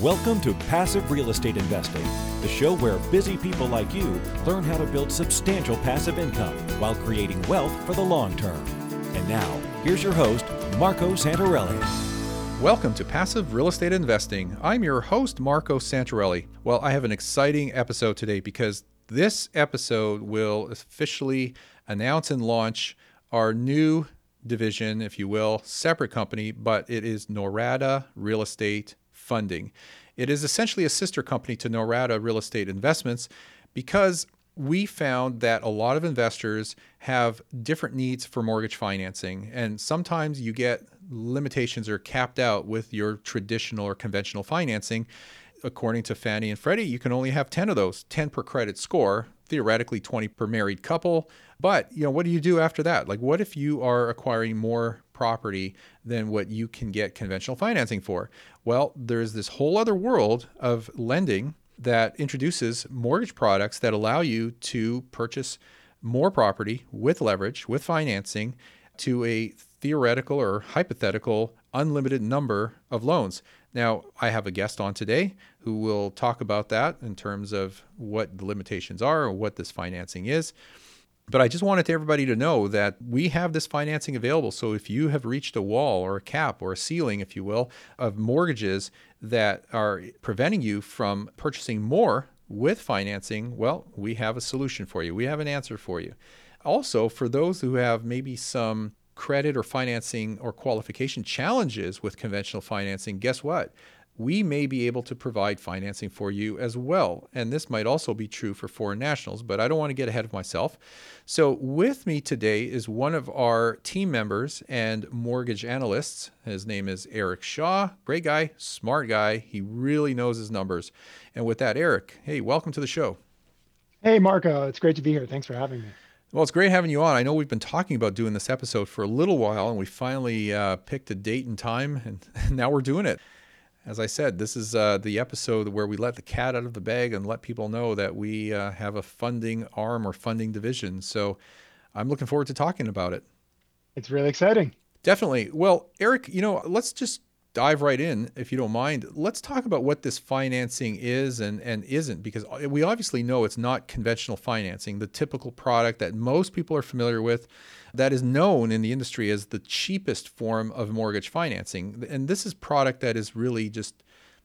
Welcome to Passive Real Estate Investing, the show where busy people like you learn how to build substantial passive income while creating wealth for the long term. And now, here's your host, Marco Santarelli. Welcome to Passive Real Estate Investing. I'm your host, Marco Santarelli. Well, I have an exciting episode today because this episode will officially announce and launch our new division, if you will, separate company, but it is Norada Real Estate Funding. It is essentially a sister company to Norada Real Estate Investments because we found that a lot of investors have different needs for mortgage financing. And sometimes you get limitations or capped out with your traditional or conventional financing. According to Fannie and Freddie, you can only have 10 of those, 10 per credit score, theoretically 20 per married couple. But, you know, what do you do after that? Like what if you are acquiring more property than what you can get conventional financing for. Well, there's this whole other world of lending that introduces mortgage products that allow you to purchase more property with leverage, with financing to a theoretical or hypothetical unlimited number of loans. Now, I have a guest on today who will talk about that in terms of what the limitations are or what this financing is. But I just wanted everybody to know that we have this financing available. So if you have reached a wall or a cap or a ceiling, if you will, of mortgages that are preventing you from purchasing more with financing, well, we have a solution for you. We have an answer for you. Also, for those who have maybe some credit or financing or qualification challenges with conventional financing, guess what? We may be able to provide financing for you as well. And this might also be true for foreign nationals, but I don't want to get ahead of myself. So, with me today is one of our team members and mortgage analysts. His name is Eric Shaw. Great guy, smart guy. He really knows his numbers. And with that, Eric, hey, welcome to the show. Hey, Marco. It's great to be here. Thanks for having me. Well, it's great having you on. I know we've been talking about doing this episode for a little while, and we finally uh, picked a date and time, and now we're doing it as I said, this is uh, the episode where we let the cat out of the bag and let people know that we uh, have a funding arm or funding division. So I'm looking forward to talking about it. It's really exciting. Definitely. Well, Eric, you know, let's just dive right in, if you don't mind. Let's talk about what this financing is and, and isn't, because we obviously know it's not conventional financing, the typical product that most people are familiar with that is known in the industry as the cheapest form of mortgage financing. And this is product that is really just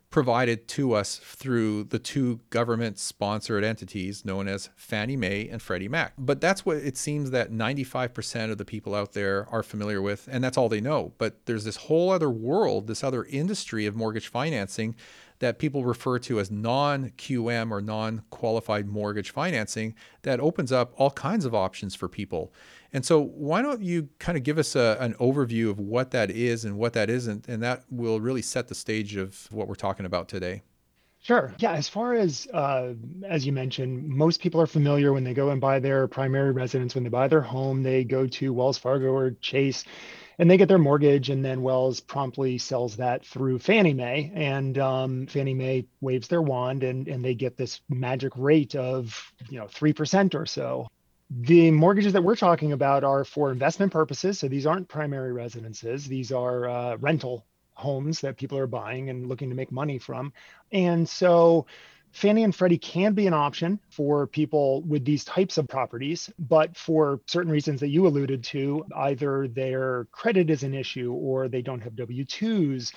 provided to us through the two government sponsored entities known as Fannie Mae and Freddie Mac. But that's what it seems that 95% of the people out there are familiar with, and that's all they know. But there's this whole other world, this other industry of mortgage financing that people refer to as non QM or non qualified mortgage financing that opens up all kinds of options for people. And so, why don't you kind of give us a, an overview of what that is and what that isn't? And that will really set the stage of what we're talking about today. Sure. Yeah. As far as uh, as you mentioned, most people are familiar when they go and buy their primary residence. When they buy their home, they go to Wells Fargo or Chase, and they get their mortgage. And then Wells promptly sells that through Fannie Mae, and um, Fannie Mae waves their wand, and and they get this magic rate of you know three percent or so. The mortgages that we're talking about are for investment purposes. So these aren't primary residences. These are uh, rental homes that people are buying and looking to make money from. And so Fannie and Freddie can be an option for people with these types of properties, but for certain reasons that you alluded to, either their credit is an issue or they don't have W 2s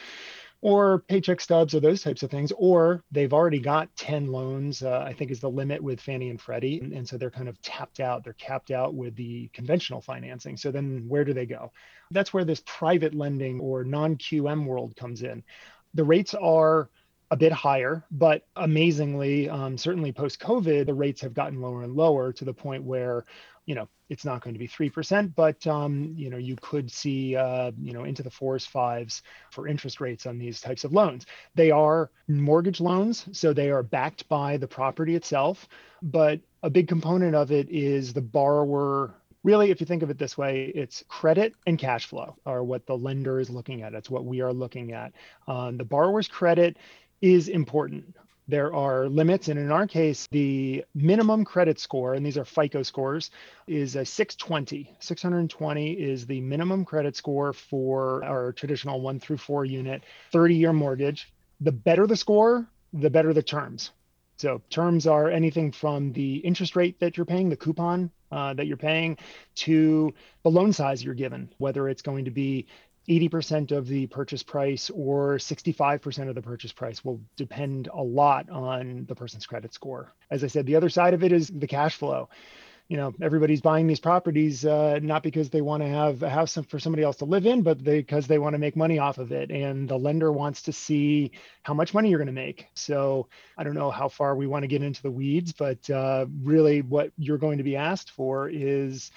or paycheck stubs or those types of things, or they've already got 10 loans, uh, I think is the limit with Fannie and Freddie. And, and, so they're kind of tapped out, they're capped out with the conventional financing. So then where do they go? That's where this private lending or non QM world comes in. The rates are a bit higher, but amazingly, um, certainly post COVID, the rates have gotten lower and lower to the point where, you know, it's not going to be 3%, but, um, you know, you could see, uh, you know, into the fours, fives for interest rates on these types of loans. They are mortgage loans, so they are backed by the property itself, but a big component of it is the borrower really, if you think of it this way, it's credit and cash flow are what the lender is looking at. It's what we are looking at. Um, the borrower's credit is important. There are limits, and in our case, the minimum credit score, and these are FICO scores, is a 620. 620 is the minimum credit score for our traditional one through four unit 30 year mortgage. the better the score, the better the terms. So terms are anything from the interest rate that you're paying, the coupon uh, that you're paying, to the loan size you're given, whether it's going to be 80% of the purchase price or 65% of the purchase price will depend a lot on the person's credit score. As I said, the other side of it is the cash flow. You know everybody's buying these properties uh, not because they want to have a house for somebody else to live in but because they want to make money off of it. And the lender wants to see how much money you're going to make. So i don't know how far we want to get into the weeds but uh, really what you're going to be asked for is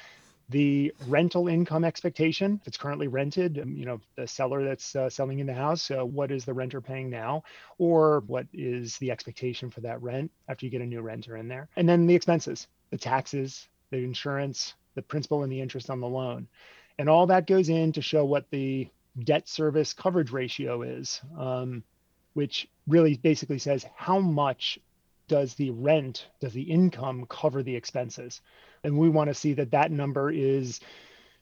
the rental income expectation if it's currently rented um, you know the seller that's uh, selling in the house what is the renter paying now or what is the expectation for that rent after you get a new renter in there and then the expenses the taxes, the insurance, the principal and the interest on the loan. And all that goes in to show what the debt service coverage ratio is, um, which really basically says how much does the rent, does the income cover the expenses? And we want to see that that number is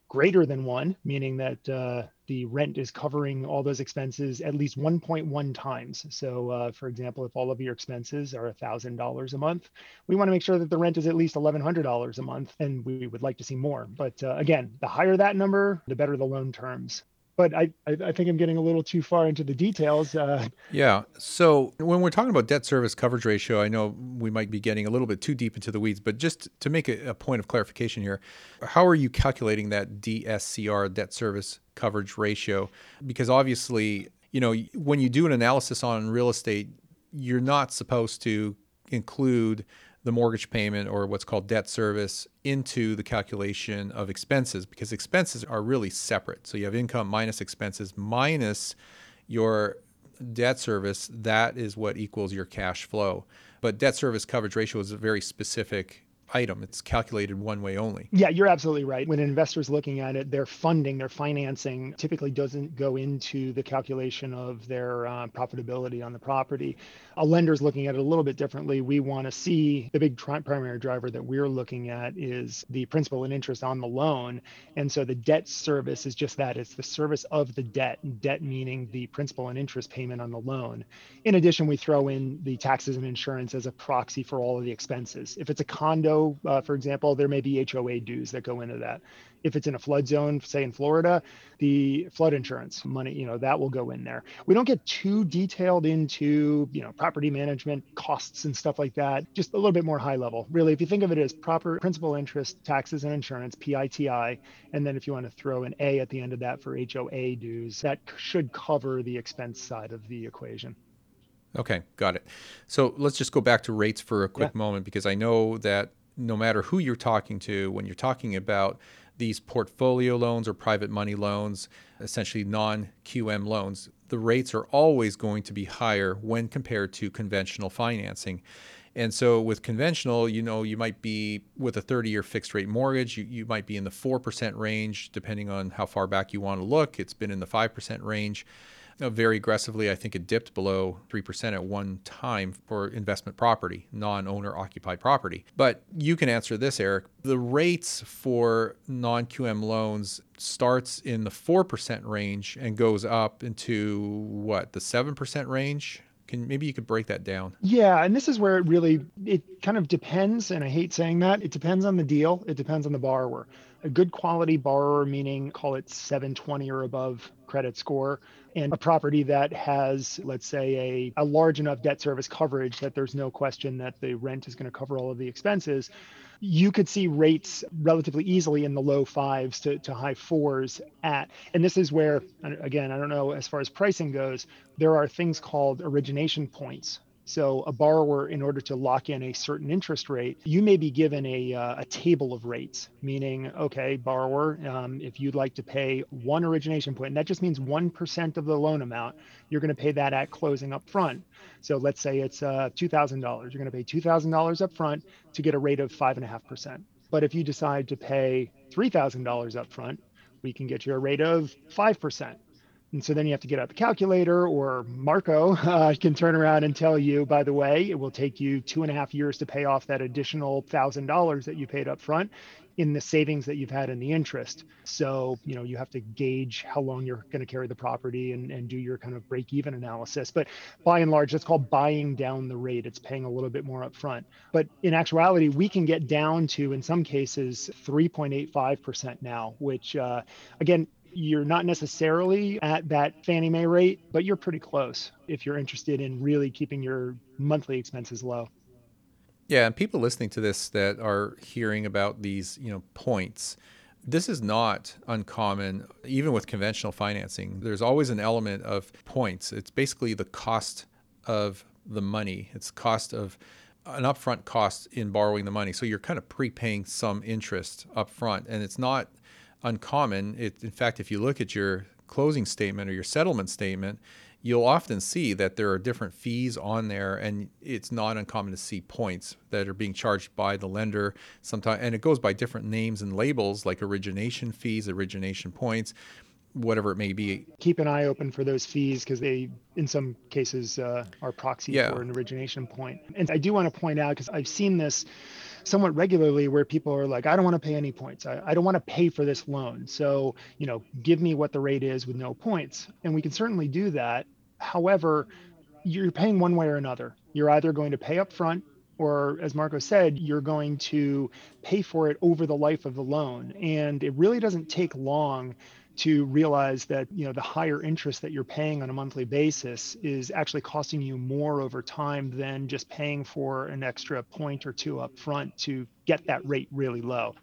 greater than one, meaning that uh, the rent is covering all those expenses at least 1.1 times. So, uh, for example, if all of your expenses are $1,000 a month, we want to make sure that the rent is at least $1,100 a month, and we would like to see more. But uh, again, the higher that number, the better the loan terms but I, I think I'm getting a little too far into the details. Uh, yeah. So when we're talking about debt service coverage ratio, I know we might be getting a little bit too deep into the weeds, but just to make a, a point of clarification here, how are you calculating that DSCR debt service coverage ratio? Because obviously, you know, when you do an analysis on real estate, you're not supposed to include the mortgage payment or what's called debt service into the calculation of expenses because expenses are really separate. So you have income minus expenses minus your debt service. That is what equals your cash flow. But debt service coverage ratio is a very specific item. It's calculated one way only. Yeah, you're absolutely right. When an investor's looking at it, their funding, their financing typically doesn't go into the calculation of their uh, profitability on the property. A lender's looking at it a little bit differently. We want to see the big tri- primary driver that we're looking at is the principal and interest on the loan. And so the debt service is just that it's the service of the debt, debt meaning the principal and interest payment on the loan. In addition, we throw in the taxes and insurance as a proxy for all of the expenses. If it's a condo, uh, for example, there may be HOA dues that go into that. If it's in a flood zone, say in Florida, the flood insurance money, you know, that will go in there. We don't get too detailed into, you know, property management costs and stuff like that. Just a little bit more high level. Really, if you think of it as proper principal interest, taxes and insurance, PITI, and then if you want to throw an A at the end of that for HOA dues, that should cover the expense side of the equation. Okay, got it. So let's just go back to rates for a quick yeah. moment because I know that no matter who you're talking to, when you're talking about these portfolio loans or private money loans, essentially non QM loans, the rates are always going to be higher when compared to conventional financing. And so with conventional, you know, you might be with a 30 year fixed rate mortgage, you, you might be in the 4% range, depending on how far back you want to look. It's been in the 5% range very aggressively. I think it dipped below 3% at one time for investment property, non owner occupied property. But you can answer this, Eric. The rates for non QM loans starts in the 4% range and goes up into what, the 7% range? Can maybe you could break that down? Yeah, and this is where it really it kind of depends, and I hate saying that. It depends on the deal. It depends on the borrower. A good quality borrower, meaning call it 720 or above credit score, and a property that has, let's say, a, a large enough debt service coverage that there's no question that the rent is going to cover all of the expenses, you could see rates relatively easily in the low fives to, to high fours at. And this is where, again, I don't know as far as pricing goes, there are things called origination points so a borrower, in order to lock in a certain interest rate, you may be given a, uh, a table of rates, meaning, okay, borrower, um, if you'd like to pay one origination point, and that just means 1% of the loan amount, you're going to pay that at closing up front. So let's say it's uh, $2,000. You're going to pay $2,000 up front to get a rate of 5.5%. But if you decide to pay $3,000 up front, we can get you a rate of 5%. And so then you have to get out the calculator, or Marco uh, can turn around and tell you, by the way, it will take you two and a half years to pay off that additional thousand dollars that you paid up front in the savings that you've had in the interest. So, you know, you have to gauge how long you're going to carry the property and, and do your kind of break even analysis. But by and large, that's called buying down the rate. It's paying a little bit more upfront. But in actuality, we can get down to, in some cases, 3.85% now, which, uh, again, you're not necessarily at that Fannie Mae rate, but you're pretty close if you're interested in really keeping your monthly expenses low. Yeah, and people listening to this that are hearing about these, you know, points, this is not uncommon even with conventional financing. There's always an element of points. It's basically the cost of the money. It's cost of an upfront cost in borrowing the money. So you're kind of prepaying some interest upfront and it's not uncommon. It, in fact, if you look at your closing statement or your settlement statement, you'll often see that there are different fees on there, and it's not uncommon to see points that are being charged by the lender. Sometimes, and it goes by different names and labels like origination fees, origination points, whatever it may be. Keep an eye open for those fees because they, in some cases, uh, are proxy yeah. for an origination point. And I do want to point out because I've seen this somewhat regularly where people are like, I don't want to pay any points. I, I don't want to pay for this loan. So, you know, give me what the rate is with no points. And we can certainly do that. However, you're paying one way or another. You're either going to pay up front or as Marco said, you're going to pay for it over the life of the loan. And it really doesn't take long to realize that you know the higher interest that you're paying on a monthly basis is actually costing you more over time than just paying for an extra point or two up front to get that rate really low.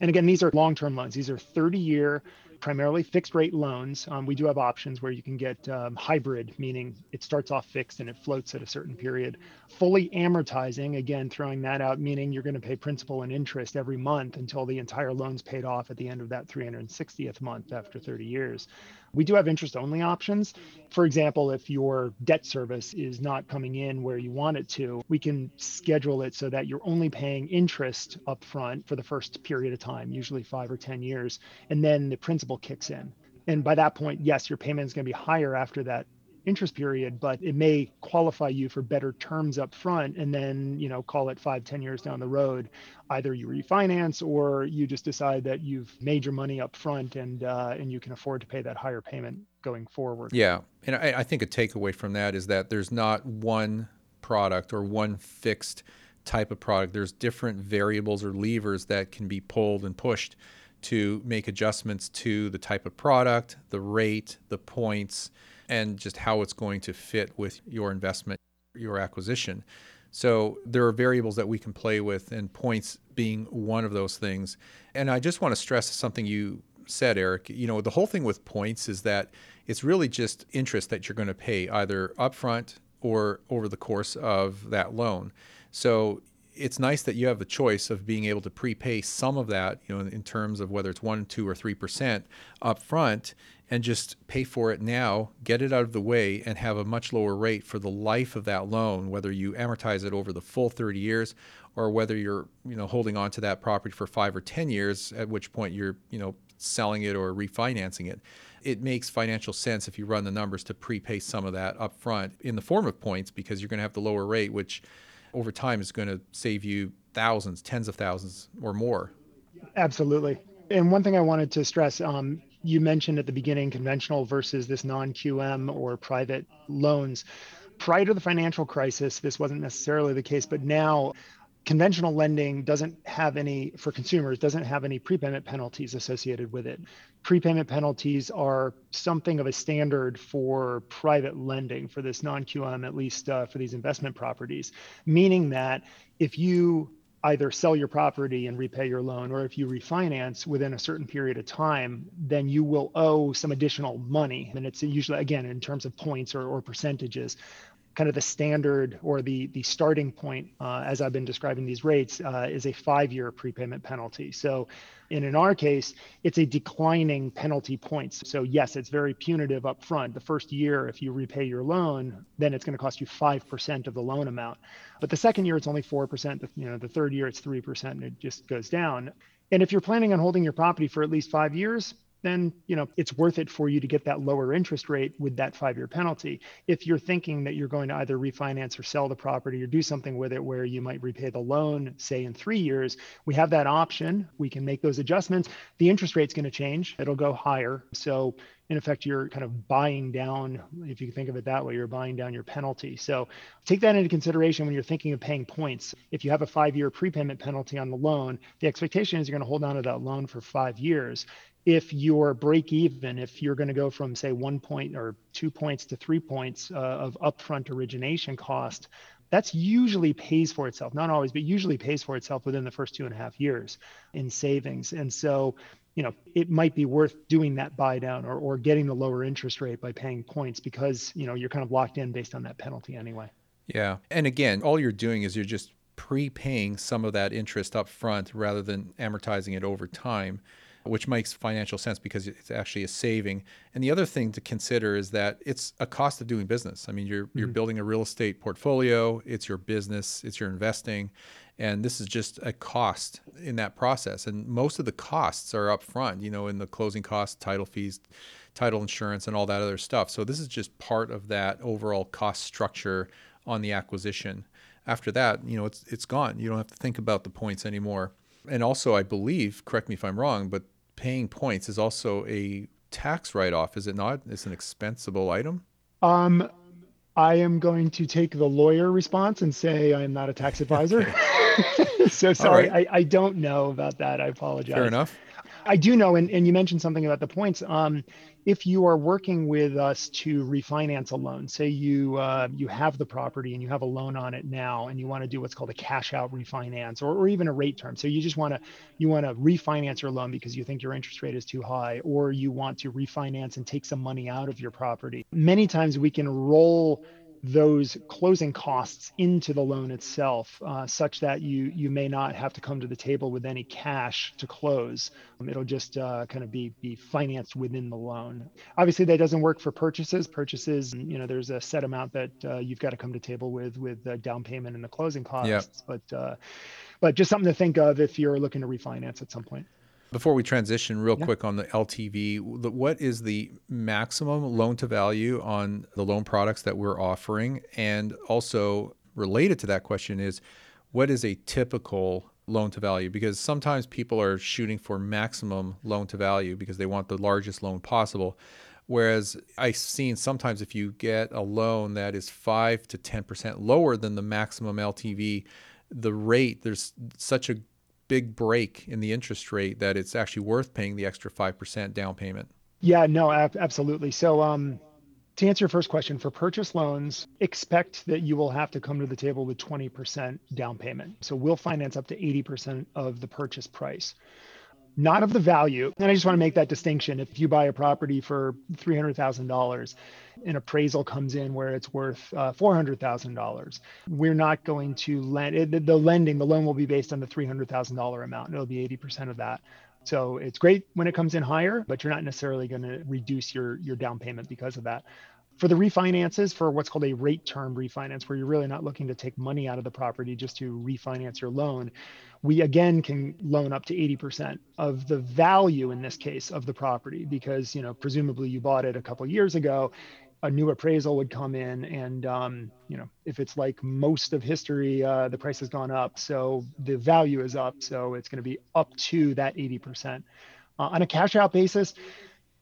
And again, these are long-term loans. These are 30 year primarily fixed rate loans. Um, we do have options where you can get um, hybrid, meaning it starts off fixed and it floats at a certain period. Fully amortizing, again, throwing that out, meaning you're going to pay principal and interest every month until the entire loan's paid off at the end of that 360th month after 30 years. We do have interest only options. For example, if your debt service is not coming in where you want it to, we can schedule it so that you're only paying interest upfront for the first period of time, usually five or 10 years, and then the principal kicks in. And by that point, yes, your payment is going to be higher after that interest period, but it may qualify you for better terms up front. And then, you know, call it five, ten years down the road, either you refinance or you just decide that you've made your money up front and, uh, and you can afford to pay that higher payment going forward. Yeah. And I, I think a takeaway from that is that there's not one product or one fixed type of product. There's different variables or levers that can be pulled and pushed to make adjustments to the type of product, the rate, the points, and just how it's going to fit with your investment, your acquisition. So there are variables that we can play with, and points being one of those things. And I just want to stress something you said, Eric. You know, the whole thing with points is that it's really just interest that you're going to pay either upfront or over the course of that loan. So it's nice that you have the choice of being able to prepay some of that, you know, in terms of whether it's one, two, or three percent upfront, and just pay for it now, get it out of the way, and have a much lower rate for the life of that loan, whether you amortize it over the full 30 years or whether you're you know holding on to that property for five or 10 years, at which point you're you know selling it or refinancing it. It makes financial sense if you run the numbers to prepay some of that upfront in the form of points because you're going to have the lower rate, which over time is going to save you thousands, tens of thousands, or more. Absolutely. And one thing I wanted to stress um, you mentioned at the beginning conventional versus this non QM or private loans. Prior to the financial crisis, this wasn't necessarily the case, but now conventional lending doesn't have any for consumers doesn't have any prepayment penalties associated with it prepayment penalties are something of a standard for private lending for this non-qm at least uh, for these investment properties meaning that if you either sell your property and repay your loan, or if you refinance within a certain period of time, then you will owe some additional money. And it's usually, again, in terms of points or, or percentages, kind of the standard or the, the starting point, uh, as I've been describing these rates, uh, is a five year prepayment penalty. So and in our case, it's a declining penalty points. So yes, it's very punitive up front. The first year, if you repay your loan, then it's going to cost you 5% of the loan amount. But the second year, it's only 4%. The, you know, the third year, it's 3%, and it just goes down. And if you're planning on holding your property for at least five years, then you know it's worth it for you to get that lower interest rate with that five year penalty. If you're thinking that you're going to either refinance or sell the property or do something with it where you might repay the loan say in three years we have that option. We can make those adjustments. The interest rate's going to change. It'll go higher. So in effect you're kind of buying down if you think of it that way you're buying down your penalty. So take that into consideration when you're thinking of paying points. If you have a five year prepayment penalty on the loan the expectation is you're going to hold on to that loan for five years if your break even, if you're going to go from say one point or two points to three points uh, of upfront origination cost, that's usually pays for itself, not always, but usually pays for itself within the first two and a half years in savings. And so, you know, it might be worth doing that buy down or, or getting the lower interest rate by paying points because, you know, you're kind of locked in based on that penalty anyway. Yeah. And again, all you're doing is you're just prepaying some of that interest up front rather than amortizing it over time which makes financial sense because it's actually a saving. And the other thing to consider is that it's a cost of doing business. I mean, you're mm-hmm. you're building a real estate portfolio, it's your business, it's your investing, and this is just a cost in that process. And most of the costs are up front, you know, in the closing costs, title fees, title insurance and all that other stuff. So this is just part of that overall cost structure on the acquisition. After that, you know, it's it's gone. You don't have to think about the points anymore and also I believe, correct me if I'm wrong, but paying points is also a tax write-off, is it not? It's an expensable item. Um, I am going to take the lawyer response and say I am not a tax advisor. so sorry, right. I, I don't know about that. I apologize. Fair enough. I do know, and, and you mentioned something about the points. Um, if you are working with us to refinance a loan, say you uh, you have the property and you have a loan on it now, and you want to do what's called a cash out refinance, or, or even a rate term. So you just want to you want to refinance your loan because you think your interest rate is too high, or you want to refinance and take some money out of your property. Many times we can roll those closing costs into the loan itself, uh, such that you you may not have to come to the table with any cash to close. Um, it'll just uh, kind of be be financed within the loan. Obviously, that doesn't work for purchases. Purchases, you know, there's a set amount that uh, you've got to come to table with with the down payment and the closing costs. Yep. But uh, but just something to think of if you're looking to refinance at some point. Before we transition, real yeah. quick on the LTV, what is the maximum loan to value on the loan products that we're offering? And also related to that question is what is a typical loan to value? Because sometimes people are shooting for maximum loan to value because they want the largest loan possible. Whereas I've seen sometimes if you get a loan that is 5 to 10% lower than the maximum LTV, the rate, there's such a big break in the interest rate that it's actually worth paying the extra 5% down payment. Yeah, no, absolutely. So, um, to answer your first question, for purchase loans, expect that you will have to come to the table with 20% down payment. So, we'll finance up to 80% of the purchase price not of the value. And I just want to make that distinction. If you buy a property for $300,000, an appraisal comes in where it's worth uh, $400,000, we're not going to lend it, the lending, the loan will be based on the $300,000 amount. It'll be 80% of that. So it's great when it comes in higher, but you're not necessarily going to reduce your your down payment because of that for the refinances for what's called a rate term refinance where you're really not looking to take money out of the property just to refinance your loan we again can loan up to 80% of the value in this case of the property because you know presumably you bought it a couple years ago a new appraisal would come in and um, you know if it's like most of history uh, the price has gone up so the value is up so it's going to be up to that 80% uh, on a cash out basis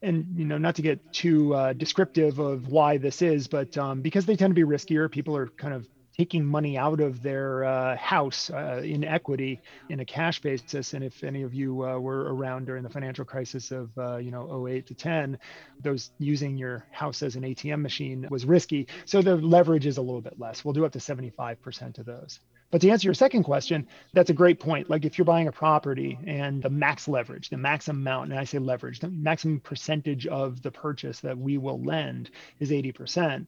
and you know not to get too uh, descriptive of why this is but um, because they tend to be riskier people are kind of taking money out of their uh, house uh, in equity in a cash basis. And if any of you uh, were around during the financial crisis of uh, you know 08 to 10 those using your house as an atm machine was risky. So the leverage is a little bit less. We'll do up to 75% of those but to answer your second question, that's a great point. Like if you're buying a property and the max leverage, the max amount, and I say leverage, the maximum percentage of the purchase that we will lend is 80%.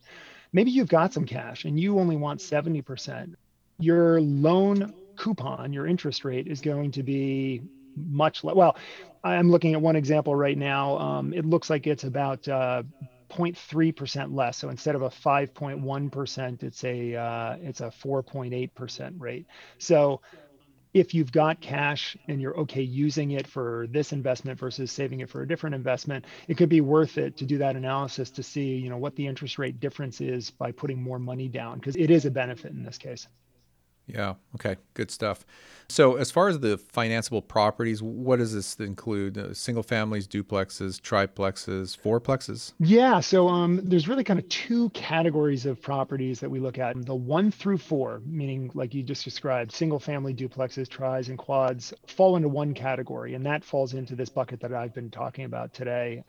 Maybe you've got some cash and you only want 70%. Your loan coupon, your interest rate is going to be much less. Well, I'm looking at one example right now. Um, it looks like it's about uh, 0.3% less. So instead of a 5.1%, it's a uh, it's a 4.8% rate. So if you've got cash and you're okay using it for this investment versus saving it for a different investment, it could be worth it to do that analysis to see, you know, what the interest rate difference is by putting more money down because it is a benefit in this case. Yeah. Okay. Good stuff. So, as far as the financeable properties, what does this include? Uh, single families, duplexes, triplexes, fourplexes? Yeah. So, um, there's really kind of two categories of properties that we look at. The one through four, meaning like you just described, single family duplexes, tries, and quads, fall into one category, and that falls into this bucket that I've been talking about today.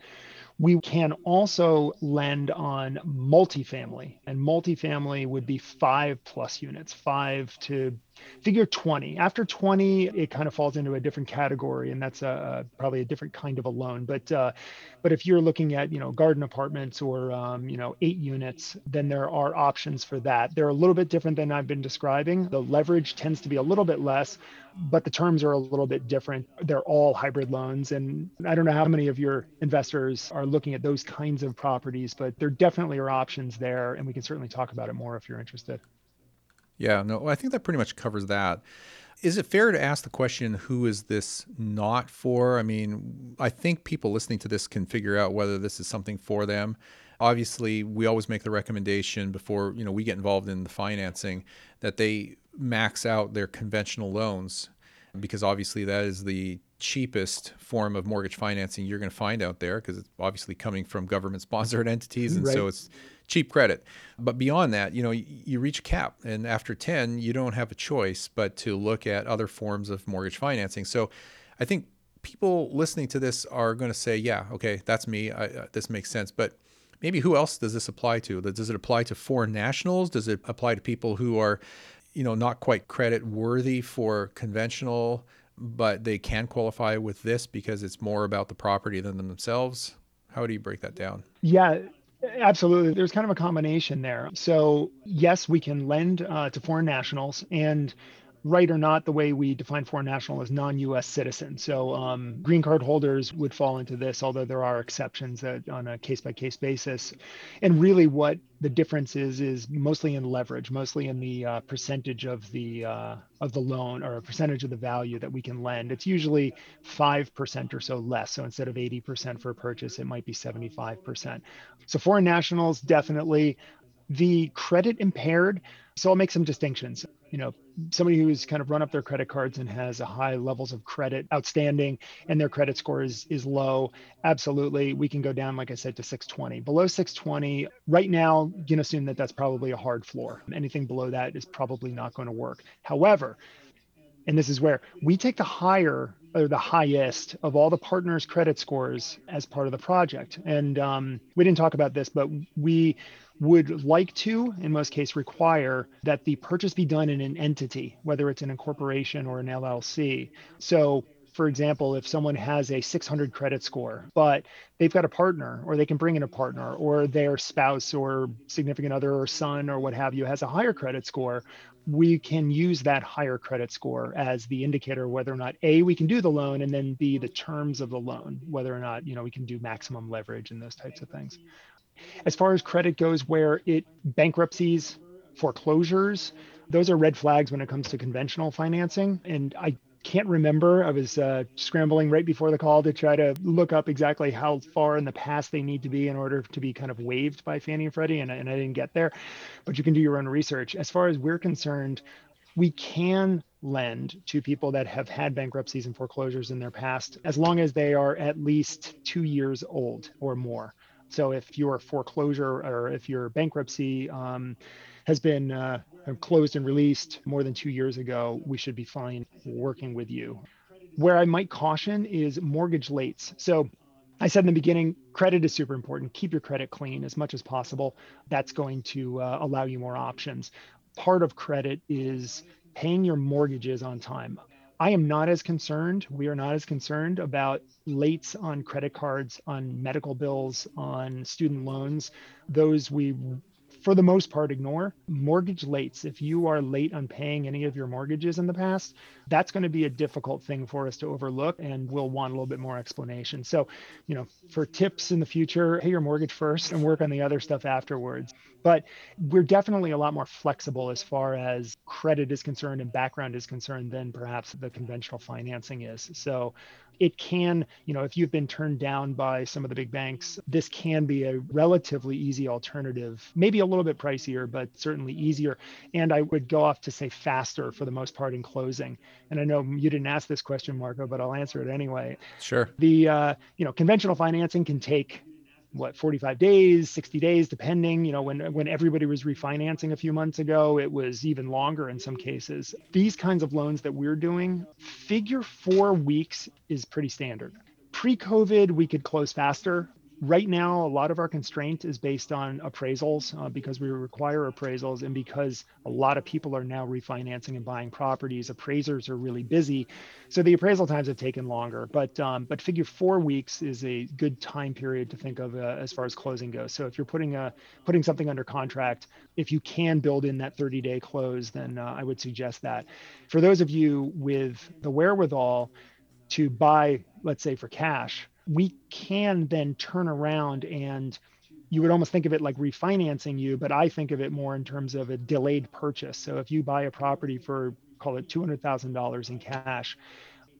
We can also lend on multifamily, and multifamily would be five plus units, five to figure 20 after 20 it kind of falls into a different category and that's a, probably a different kind of a loan. But uh, but if you're looking at you know garden apartments or um, you know eight units then there are options for that. They're a little bit different than i've been describing. The leverage tends to be a little bit less but the terms are a little bit different. They're all hybrid loans and i don't know how many of your investors are looking at those kinds of properties but there definitely are options there and we can certainly talk about it more if you're interested yeah, no, I think that pretty much covers that. Is it fair to ask the question, who is this not for? I mean, I think people listening to this can figure out whether this is something for them. Obviously, we always make the recommendation before, you know, we get involved in the financing that they max out their conventional loans because obviously that is the cheapest form of mortgage financing you're going to find out there because it's obviously coming from government sponsored entities and right. so it's cheap credit. But beyond that, you know, you reach a cap, and after 10, you don't have a choice but to look at other forms of mortgage financing. So I think people listening to this are going to say, yeah, okay, that's me. I, uh, this makes sense. But maybe who else does this apply to? Does it apply to foreign nationals? Does it apply to people who are, you know, not quite credit worthy for conventional, but they can qualify with this because it's more about the property than themselves? How do you break that down? Yeah, Absolutely. There's kind of a combination there. So, yes, we can lend uh, to foreign nationals, and right or not, the way we define foreign national is non US citizen. So, um, green card holders would fall into this, although there are exceptions on a case by case basis. And really, what the difference is, is mostly in leverage, mostly in the uh, percentage of the, uh, of the loan or a percentage of the value that we can lend. It's usually 5% or so less. So, instead of 80% for a purchase, it might be 75%. So, foreign nationals definitely. The credit impaired, so I'll make some distinctions. You know somebody who's kind of run up their credit cards and has a high levels of credit outstanding and their credit score is is low absolutely we can go down like i said to 620 below 620 right now you can assume that that's probably a hard floor. Anything below that is probably not going to work. However and this is where we take the higher or the highest of all the partners credit scores as part of the project. And um, we didn't talk about this but we would like to, in most cases, require that the purchase be done in an entity, whether it's an incorporation or an LLC. So, for example, if someone has a 600 credit score, but they've got a partner, or they can bring in a partner, or their spouse or significant other or son or what have you has a higher credit score, we can use that higher credit score as the indicator whether or not a we can do the loan and then b the terms of the loan whether or not you know we can do maximum leverage and those types of things as far as credit goes, where it bankruptcies, foreclosures, those are red flags when it comes to conventional financing. And I can't remember. I was uh, scrambling right before the call to try to look up exactly how far in the past they need to be in order to be kind of waived by Fannie and Freddie, and, and I didn't get there. But you can do your own research. As far as we're concerned, we can lend to people that have had bankruptcies and foreclosures in their past as long as they are at least two years old or more. So if your foreclosure or if your bankruptcy um, has been uh, closed and released more than two years ago, we should be fine working with you. Where I might caution is mortgage lates. So I said in the beginning, credit is super important. Keep your credit clean as much as possible. That's going to uh, allow you more options. Part of credit is paying your mortgages on time. I am not as concerned. We are not as concerned about lates on credit cards, on medical bills, on student loans. Those we for the most part ignore. Mortgage lates, if you are late on paying any of your mortgages in the past, that's going to be a difficult thing for us to overlook and we'll want a little bit more explanation. So, you know, for tips in the future, pay your mortgage first and work on the other stuff afterwards. But we're definitely a lot more flexible as far as credit is concerned and background is concerned than perhaps the conventional financing is. So it can, you know, if you've been turned down by some of the big banks, this can be a relatively easy alternative, maybe a little bit pricier, but certainly easier. And I would go off to say faster for the most part in closing. And I know you didn't ask this question, Marco, but I'll answer it anyway. Sure. The, uh, you know, conventional financing can take what 45 days 60 days depending you know when when everybody was refinancing a few months ago it was even longer in some cases. These kinds of loans that we're doing figure 4 weeks is pretty standard. Pre-covid we could close faster right now, a lot of our constraint is based on appraisals uh, because we require appraisals and because a lot of people are now refinancing and buying properties. Appraisers are really busy, so the appraisal times have taken longer. But um, but figure four weeks is a good time period to think of uh, as far as closing goes. So if you're putting a putting something under contract, if you can build in that 30 day close, then uh, I would suggest that. For those of you with the wherewithal to buy, let's say for cash we can then turn around and you would almost think of it like refinancing you, but I think of it more in terms of a delayed purchase. So if you buy a property for call it two hundred thousand dollars in cash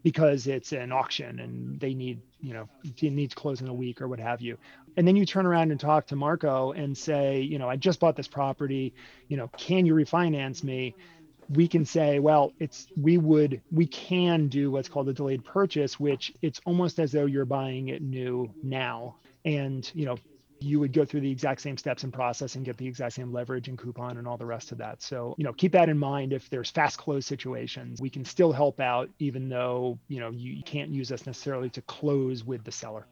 because it's an auction and they need, you know, it needs close in a week or what have you. And then you turn around and talk to Marco and say, you know, I just bought this property, you know, can you refinance me? We can say, well, it's we would we can do what's called a delayed purchase, which it's almost as though you're buying it new now. And you know, you would go through the exact same steps and process and get the exact same leverage and coupon and all the rest of that. So, you know, keep that in mind if there's fast close situations. We can still help out even though, you know, you can't use us necessarily to close with the seller.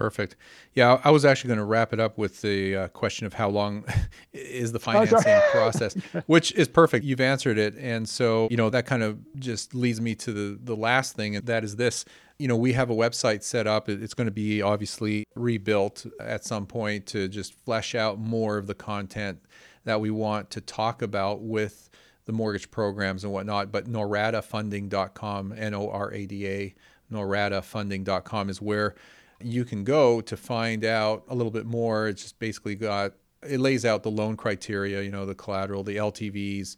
Perfect. Yeah, I was actually going to wrap it up with the uh, question of how long is the oh, financing process, which is perfect. You've answered it, and so you know that kind of just leads me to the the last thing, and that is this. You know, we have a website set up. It's going to be obviously rebuilt at some point to just flesh out more of the content that we want to talk about with the mortgage programs and whatnot. But noradafunding.com, N O R A D A, noradafunding.com is where you can go to find out a little bit more. It's just basically got it lays out the loan criteria, you know, the collateral, the LTVs,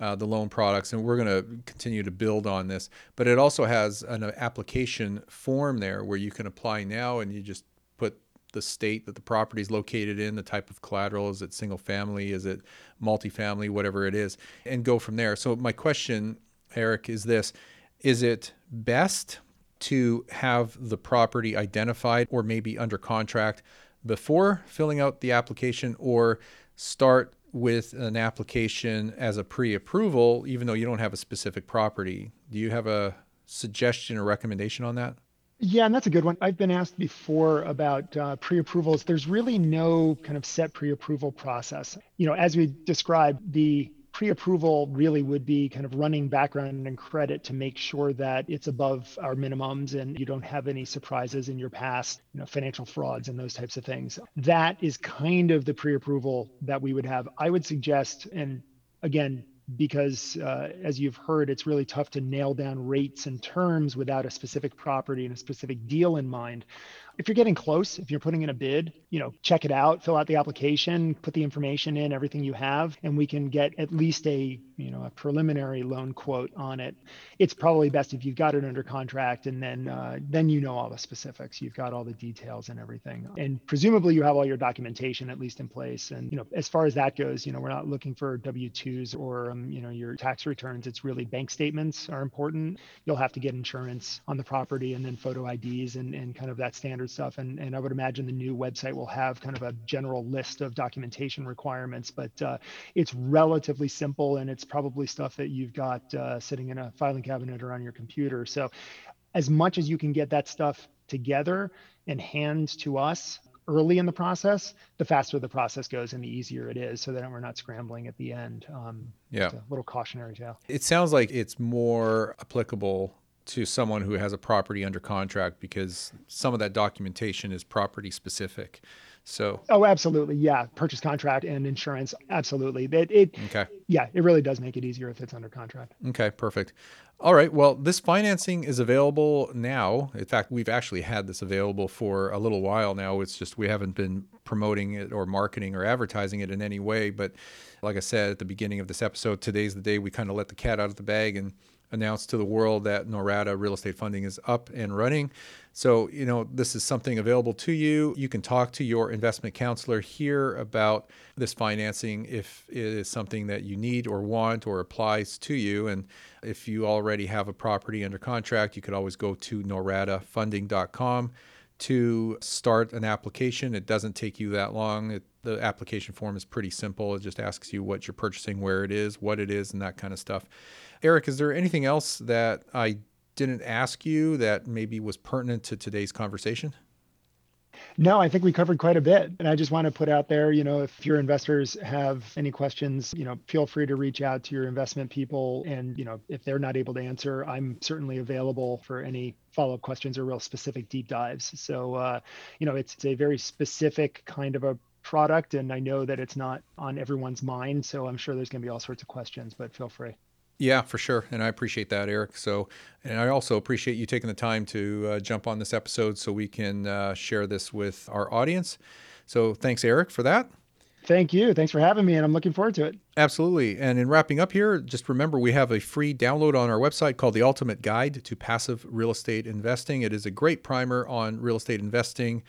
uh, the loan products, and we're going to continue to build on this. But it also has an application form there where you can apply now, and you just put the state that the property is located in, the type of collateral, is it single family, is it multifamily, whatever it is, and go from there. So my question, Eric, is this: Is it best to have the property identified or maybe under contract before filling out the application or start with an application as a pre-approval even though you don't have a specific property do you have a suggestion or recommendation on that yeah, and that's a good one. I've been asked before about uh, pre-approvals. There's really no kind of set pre-approval process. You know, as we described, the pre-approval really would be kind of running background and credit to make sure that it's above our minimums and you don't have any surprises in your past, you know, financial frauds and those types of things. That is kind of the pre-approval that we would have. I would suggest, and again, because uh, as you've heard, it's really tough to nail down rates and terms without a specific property and a specific deal in mind if you're getting close, if you're putting in a bid, you know, check it out, fill out the application, put the information in, everything you have, and we can get at least a, you know, a preliminary loan quote on it. It's probably best if you've got it under contract and then uh, then you know all the specifics. You've got all the details and everything. And presumably you have all your documentation at least in place. And, you know, as far as that goes, you know, we're not looking for W-2s or, um, you know, your tax returns. It's really bank statements are important. You'll have to get insurance on the property and then photo IDs and, and kind of that standard stuff. And, and I would imagine the new website will have kind of a general list of documentation requirements, but uh, it's relatively simple and it's probably stuff that you've got uh, sitting in a filing cabinet or on your computer. So as much as you can get that stuff together and hand to us early in the process, the faster the process goes and the easier it is so that we're not scrambling at the end. Um, yeah. A little cautionary tale. It sounds like it's more applicable to someone who has a property under contract because some of that documentation is property specific. So Oh, absolutely. Yeah. Purchase contract and insurance. Absolutely. It, it okay. yeah, it really does make it easier if it's under contract. Okay, perfect. All right. Well, this financing is available now. In fact, we've actually had this available for a little while now. It's just we haven't been promoting it or marketing or advertising it in any way. But like I said at the beginning of this episode, today's the day we kind of let the cat out of the bag and announce to the world that Norada Real Estate Funding is up and running. So, you know, this is something available to you. You can talk to your investment counselor here about this financing if it is something that you need or want or applies to you. And if you already have a property under contract, you could always go to noradafunding.com to start an application. It doesn't take you that long. It, the application form is pretty simple. It just asks you what you're purchasing, where it is, what it is, and that kind of stuff. Eric, is there anything else that I didn't ask you that maybe was pertinent to today's conversation? No, I think we covered quite a bit. And I just want to put out there, you know, if your investors have any questions, you know, feel free to reach out to your investment people. And, you know, if they're not able to answer, I'm certainly available for any follow up questions or real specific deep dives. So, uh, you know, it's, it's a very specific kind of a product. And I know that it's not on everyone's mind. So I'm sure there's going to be all sorts of questions, but feel free. Yeah, for sure. And I appreciate that, Eric. So, and I also appreciate you taking the time to uh, jump on this episode so we can uh, share this with our audience. So, thanks, Eric, for that. Thank you. Thanks for having me, and I'm looking forward to it. Absolutely. And in wrapping up here, just remember we have a free download on our website called The Ultimate Guide to Passive Real Estate Investing. It is a great primer on real estate investing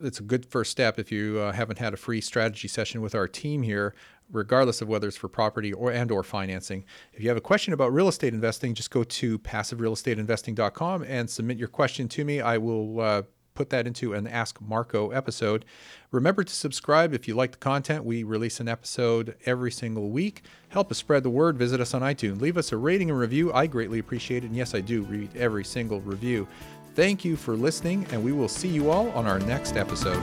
it's a good first step if you uh, haven't had a free strategy session with our team here regardless of whether it's for property or and or financing. If you have a question about real estate investing just go to passiverealestateinvesting.com and submit your question to me. I will uh, put that into an ask marco episode. Remember to subscribe if you like the content. We release an episode every single week. Help us spread the word. Visit us on itunes. Leave us a rating and review. I greatly appreciate it. And yes i do read every single review. Thank you for listening, and we will see you all on our next episode.